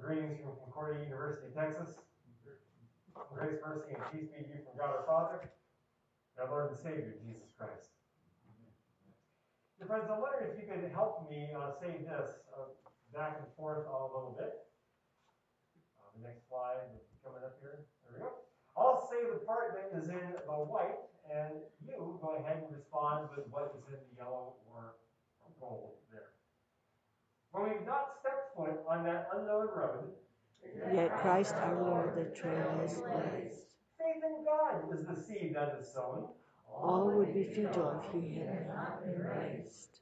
Greetings from Concordia University, Texas. Grace, mercy, and peace be to you from God our Father and our Lord and Savior, Jesus Christ. Dear friends, I'm wondering if you could help me uh, say this uh, back and forth a little bit. The next slide coming up here. There we go. I'll say the part that is in the white, and you go ahead and respond with what is in the yellow or gold there. When we've not stepped foot on that unknown road, Yet Christ our Lord the trail is blazed. faith in God is the seed that is sown. All would be futile if he had not been raised.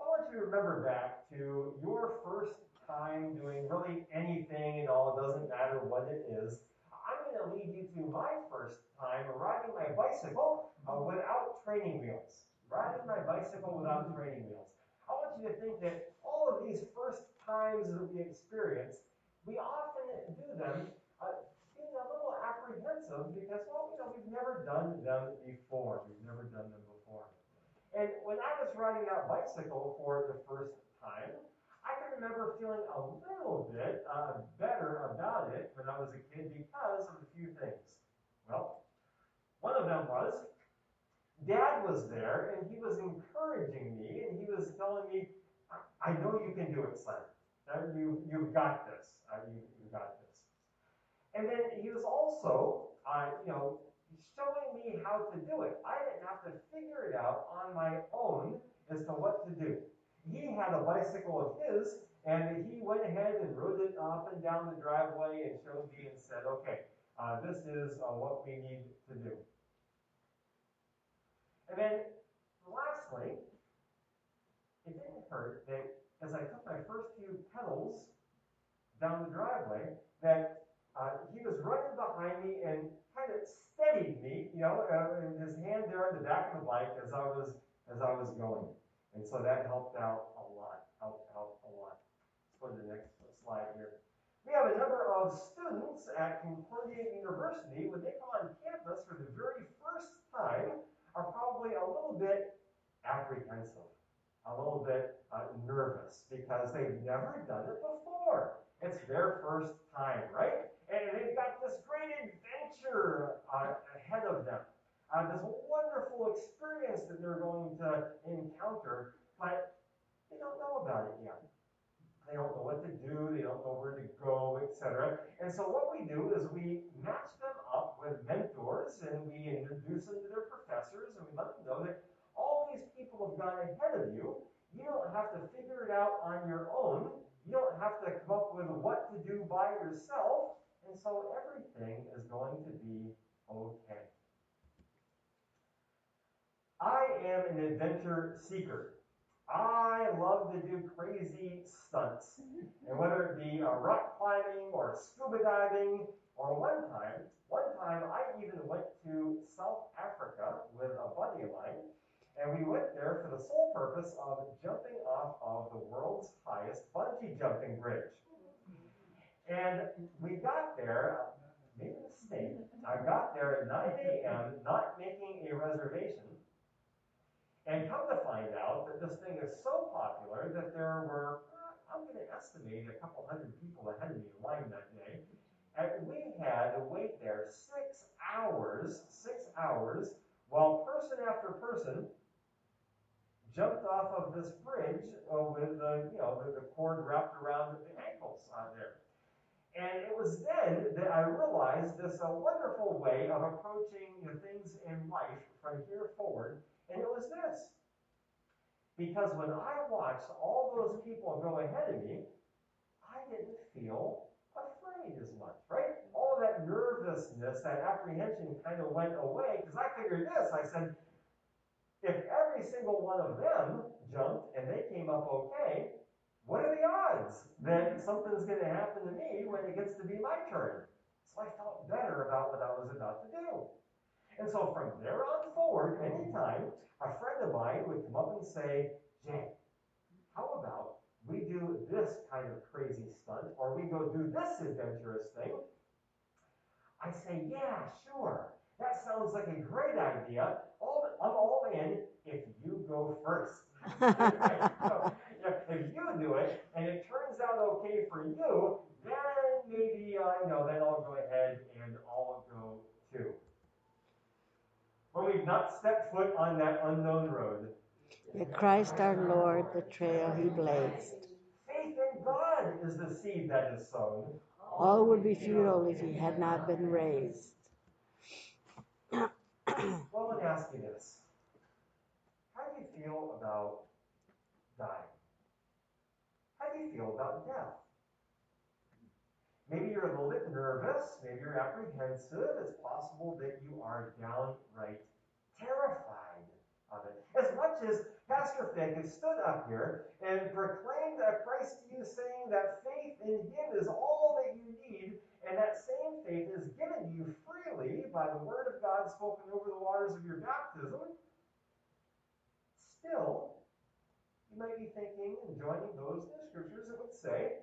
I want you to remember back to your first time doing really anything at all, it doesn't matter what it is. I'm going to lead you to my first time riding my bicycle uh, without training wheels. Riding my bicycle without training wheels. I want you to think that all of these first times that we experience, we often do them uh, being a little apprehensive because, well, you know, we've never done them before. We've never done them before. And when I was riding that bicycle for the first time, I can remember feeling a little bit uh, better about it when I was a kid because of a few things. Well, one of them was Dad was there and he was encouraging me and he was telling me, I know you can do it, son. You, you've got this. Uh, you, you got this. And then he was also, uh, you know, showing me how to do it. I didn't have to figure it out on my own as to what to do. He had a bicycle of his, and he went ahead and rode it up and down the driveway and showed me and said, okay, uh, this is uh, what we need to do. And then, lastly, it didn't hurt that as I took my first few pedals down the driveway, that uh, he was running behind me and kind of steadied me, you know, uh, his hand there on the back of the bike as I was as I was going, and so that helped out a lot. Helped out a lot. Let's go to the next slide here. We have a number of students at Concordia University when they come on campus for the very first time are probably a little bit apprehensive, a little bit uh, nervous because they've never done it before. It's their first time, right? And they've got this great adventure uh, ahead of them, uh, this wonderful experience that they're going to encounter, but they don't know about it yet. They don't know what to do, they don't know where to go, etc. And so what we do is we match them up with mentors and we introduce them to their professors and we let them know that all these people have gone ahead of you. You don't have to figure it out on your own. You don't have to come up with what to do by yourself. And so everything is going to be okay. I am an adventure seeker. I love to do crazy stunts. And whether it be uh, rock climbing or scuba diving, or one time, one time I even went to South Africa with a buddy of mine, and we went there for the sole purpose of jumping off of the world's highest bungee jumping bridge. And we got there, made a mistake. I got there at 9 a.m., not making a reservation. And come to find out that this thing is so popular that there were, uh, I'm going to estimate a couple hundred people ahead of me in line that day. And we had to wait there six hours, six hours, while person after person jumped off of this bridge uh, with the, you know, the, the cord wrapped around the ankles on there. And it was then that I realized this a wonderful way of approaching know, things in life from here forward and it was this. Because when I watched all those people go ahead of me, I didn't feel afraid as much, right? All that nervousness, that apprehension kind of went away because I figured this. I said, if every single one of them jumped and they came up okay, what are the odds that something's going to happen to me when it gets to be my turn? So I felt better about what I was about to do. And so from there on forward, anytime a friend of mine would come up and say, Jay, how about we do this kind of crazy stunt, or we go do this adventurous thing, I say, yeah, sure. That sounds like a great idea. All, I'm all in if you go first. so, if you do it and it turns out okay for you, then maybe uh, know, then I'll go ahead and I'll go too. When we've not stepped foot on that unknown road, Yet Christ our Lord, the trail he blazed. Faith in God is the seed that is sown. All would be futile if he had not been raised. well, let me ask you this. How do you feel about dying? How do you feel about death? Maybe you're a little bit nervous, maybe you're apprehensive. It's possible that you are downright terrified of it. As much as Pastor Fink has stood up here and proclaimed that Christ to you, saying that faith in Him is all that you need, and that same faith is given to you freely by the Word of God spoken over the waters of your baptism, still, you might be thinking and joining those in the scriptures that would say,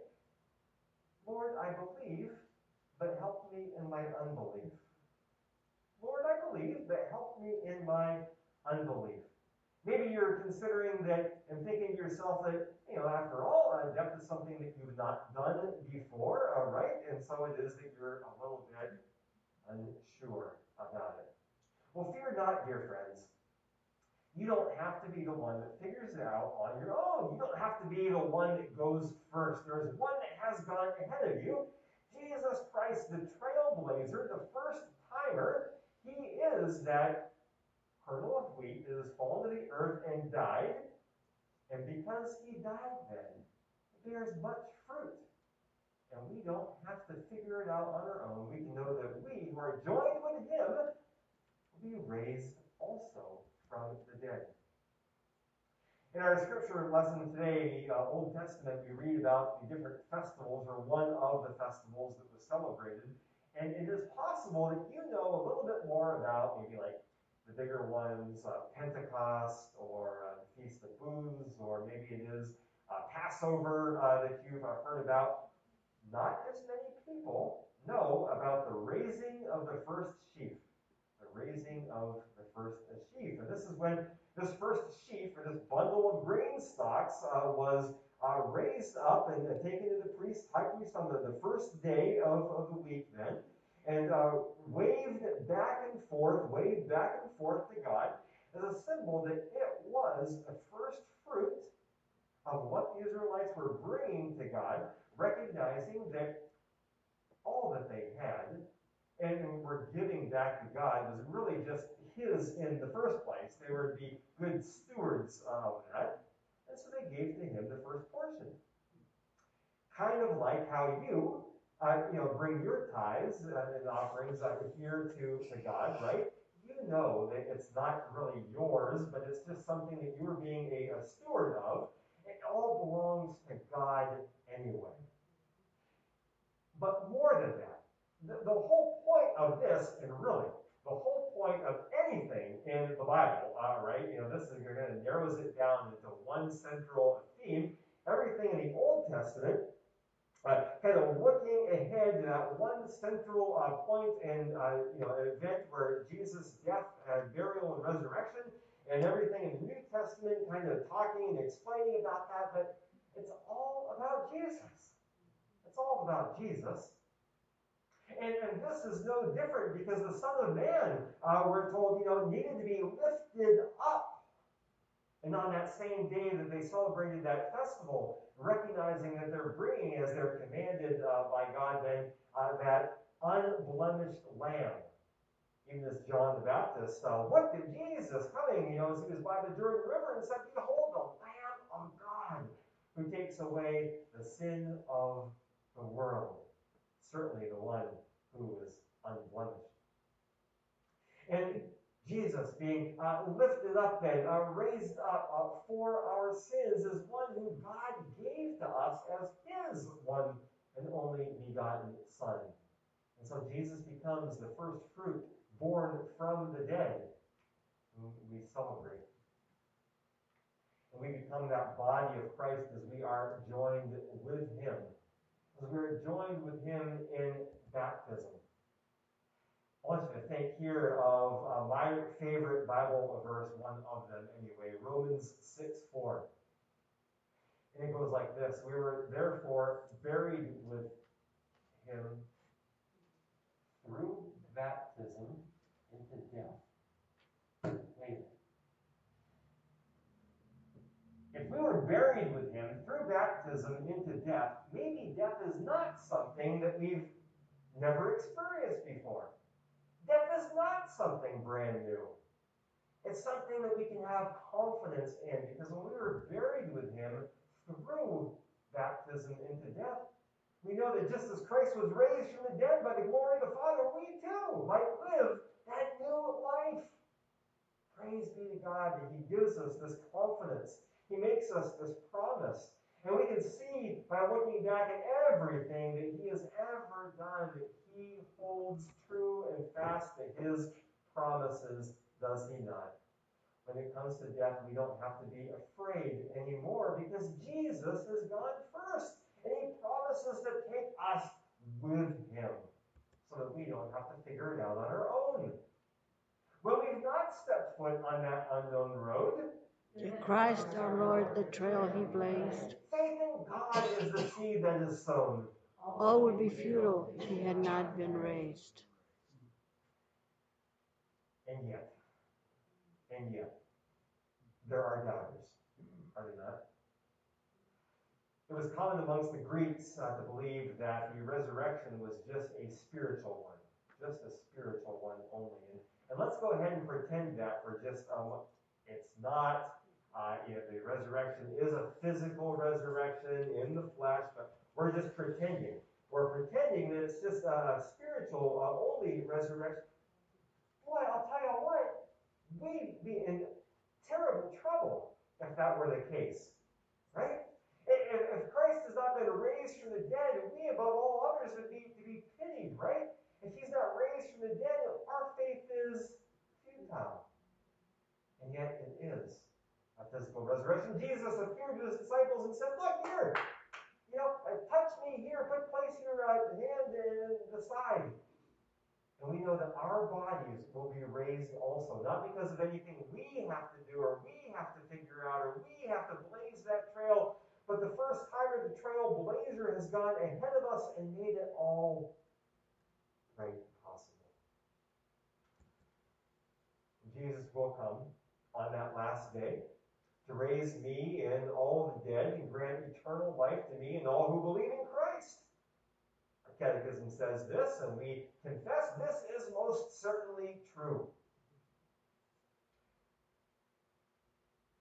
Lord, I believe, but help me in my unbelief. Lord, I believe, but help me in my unbelief. Maybe you're considering that and thinking to yourself that, you know, after all, death is something that you've not done before, uh, right? And so it is that you're a little bit unsure about it. Well, fear not, dear friends. You don't have to be the one that figures it out on your own. You don't have to be the one that goes first. There's one that has gone ahead of you. Jesus Christ, the trailblazer, the first timer, he is that kernel of wheat that has fallen to the earth and died. And because he died then, it bears much fruit. And we don't have to figure it out on our own. We can know that we who are joined with him will be raised also from the dead. In our scripture lesson today, the uh, Old Testament, we read about the different festivals, or one of the festivals that was celebrated. And it is possible that you know a little bit more about maybe like the bigger ones, uh, Pentecost or uh, the Feast of Booths, or maybe it is uh, Passover uh, that you've uh, heard about. Not as many people know about the raising of the first sheaf. The raising of the first sheaf. And this is when this first sheaf, or this bundle of grain stalks, uh, was raised up and taken to the priest, high priest, on the, the first day of, of the week then and uh, waved back and forth, waved back and forth to God as a symbol that it was a first fruit of what the Israelites were bringing to God, recognizing that all that they had and were giving back to God was really just His in the first place. They were to be good stewards of that. And so they gave to Him the first portion. Kind of like how you uh, you know, bring your tithes and offerings uh, here to, to God, right? You know that it's not really yours, but it's just something that you're being a, a steward of. It all belongs to God anyway. But more than that, the, the whole point of this, and really, the whole point of anything in the Bible, uh, right? You know, this is going to narrows it down into one central theme. Everything in the Old Testament uh, kind of looking ahead to that one central uh, point and uh, you know event where Jesus' death burial and resurrection and everything in the New Testament, kind of talking and explaining about that, but it's all about Jesus. It's all about Jesus. And, and this is no different because the Son of Man, uh, we're told, you know, needed to be lifted up. And on that same day that they celebrated that festival, recognizing that they're bringing, as they're commanded uh, by God, then uh, that unblemished lamb. Even as John the Baptist uh, looked at Jesus coming, you know, as he was by the Jordan River and said, Behold, the Lamb of God who takes away the sin of the world. Certainly the one who is unblemished. And Jesus being uh, lifted up and uh, raised up uh, for our sins is one who God gave to us as his one and only begotten Son. And so Jesus becomes the first fruit born from the dead whom we celebrate. And we become that body of Christ as we are joined with him. As we're joined with him in baptism. I want you to think here of uh, my favorite Bible verse, one of them anyway, Romans 6 4. And it goes like this We were therefore buried with him through baptism into death. Wait If we were buried with baptism into death, maybe death is not something that we've never experienced before. Death is not something brand new. It's something that we can have confidence in because when we were buried with him through baptism into death, we know that just as Christ was raised from the dead by the glory of the Father, we too might live that new life. Praise be to God that He gives us this confidence. He makes us this promise. And we can see by looking back at everything that He has ever done that He holds true and fast to His promises, does He not? When it comes to death, we don't have to be afraid anymore because Jesus has gone first. And he promises to take us with him so that we don't have to figure it out on our own. When we've not stepped foot on that unknown road, in Christ our Lord, the trail he blazed. Faith in God is the seed that is sown. All would be futile if he had not been raised. And yet, and yet, there are doubters, are there not? It was common amongst the Greeks uh, to believe that the resurrection was just a spiritual one, just a spiritual one only. And, and let's go ahead and pretend that for just a moment. It's not. Uh, the resurrection is a physical resurrection in the flesh, but we're just pretending. We're pretending that it's just a spiritual uh, only resurrection. Boy, I'll tell you what, we'd be in terrible trouble if that were the case, right? If, if Christ has not been raised from the dead, we above all others would be to be pitied, right? If he's not raised from the dead, our faith is futile. And yet it is a physical resurrection. Jesus appeared to his disciples and said, Look here, you know, touch me here, put place your uh, hand in the side. And we know that our bodies will be raised also, not because of anything we have to do or we have to figure out or we have to blaze that trail, but the first timer, the trailblazer, has gone ahead of us and made it all right possible. Jesus will come on that last day to raise me and all the dead and grant eternal life to me and all who believe in Christ. Our catechism says this, and we confess this is most certainly true.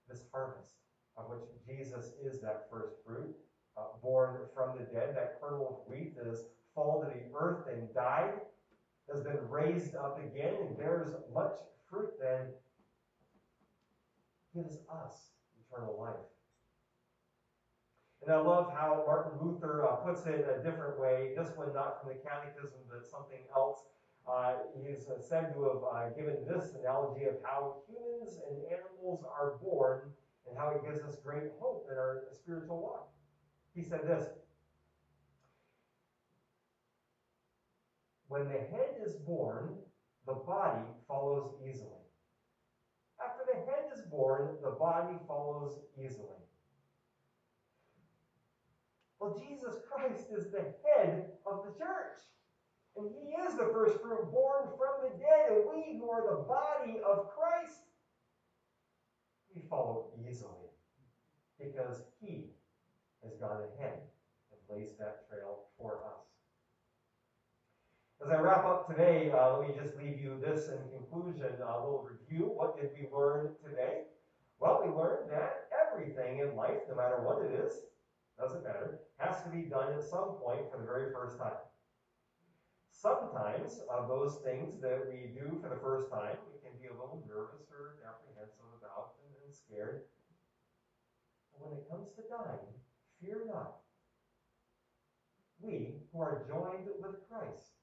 This harvest of which Jesus is that first fruit, uh, born from the dead, that kernel of wheat that has fallen to the earth and died, has been raised up again and bears much fruit, then gives us eternal life. And I love how Martin Luther uh, puts it a different way, this one not from the Catechism, but something else. Uh, he's uh, said to have uh, given this analogy of how humans and animals are born and how it gives us great hope in our spiritual walk. He said this When the head is born, the body follows easily. Is born, the body follows easily. Well, Jesus Christ is the head of the church. And he is the first fruit born from the dead, and we who are the body of Christ we follow easily because he has gone ahead and blazed that trail for us. As I wrap up today, uh, let me just leave you this in conclusion, a little review. What did we learn today? Well, we learned that everything in life, no matter what it is, doesn't matter, has to be done at some point for the very first time. Sometimes of those things that we do for the first time, we can be a little nervous or apprehensive about and scared. But when it comes to dying, fear not. We who are joined with Christ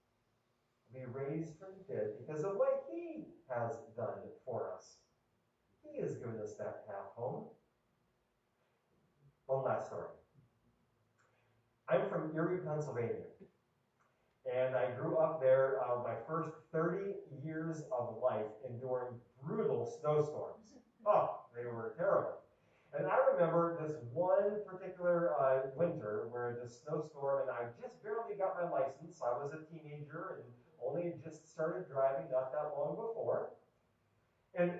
be raised from the dead because of what he has done for us. He has given us that path home. One last story. I'm from Erie, Pennsylvania. And I grew up there uh, my first 30 years of life enduring brutal snowstorms. Oh, they were terrible. And I remember this one particular uh, winter where the snowstorm, and I just barely got my license. I was a teenager and only just started driving not that long before. And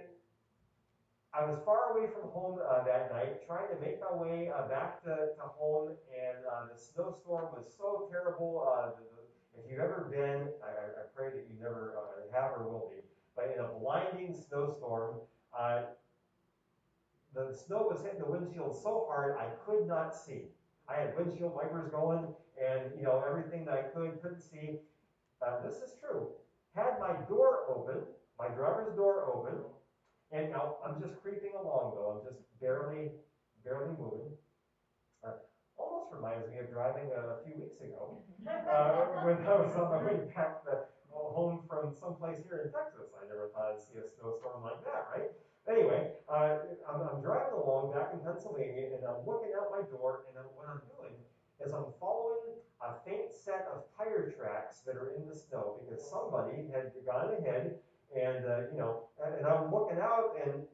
I was far away from home uh, that night, trying to make my way uh, back to, to home, and uh, the snowstorm was so terrible. Uh, the, the, if you've ever been, I, I pray that you never uh, have or will be, but in a blinding snowstorm, uh, the snow was hitting the windshield so hard I could not see. I had windshield wipers going, and you know everything that I could couldn't see. Uh, this is true. Had my door open, my driver's door open, and now I'm just creeping along though. I'm just barely, barely moving. Uh, almost reminds me of driving a few weeks ago uh, when I was on my way back the, home from someplace here in Texas. I never thought I'd see a snowstorm like that, right? Anyway, uh, I'm, I'm, driving along back in Pennsylvania, and I'm looking out my door, and I'm, what I'm doing is I'm following a faint set of tire tracks that in the snow because somebody had gone ahead and, uh, you know, and, and, I'm looking out, and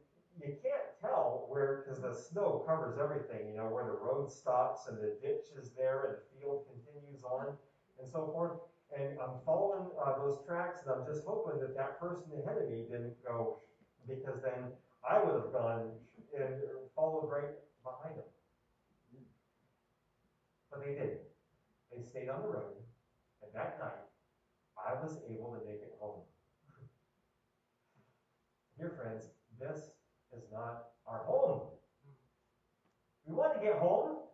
you can't tell where, because the snow covers everything, you know, where the road stops and the ditch is there and the field continues on and so forth. And I'm following uh, those tracks, and I'm just hoping that that person ahead of me didn't go, because then I would have gone and followed right behind them. But they didn't. They stayed on the road, and that night, was able to make it home. Dear friends, this is not our home. We want to get home.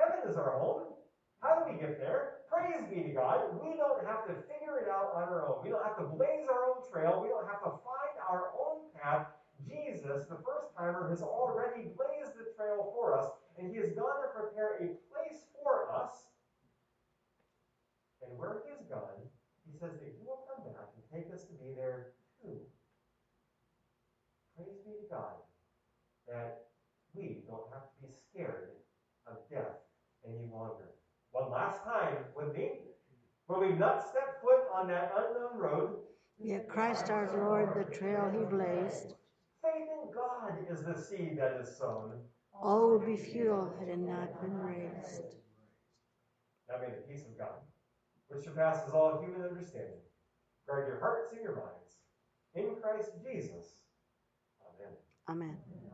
Heaven is our home. How do we get there? Praise be to God. We don't have to figure it out on our own. We don't have to blaze our own trail. We don't have to find our own path. Jesus, the first timer, has already blazed the trail for us, and he has gone to prepare a place for us. And where he has gone, says that he will come back and take us to be there too. Praise be to God that we don't have to be scared of death any longer. One last time with me, when we've not stepped foot on that unknown road. Yet Christ our Lord, the trail he blazed. Faith in God is the seed that is sown. All would be futile had it not been raised. Now may the peace of God, which surpasses all human understanding, guard your hearts and your minds. In Christ Jesus. Amen. Amen.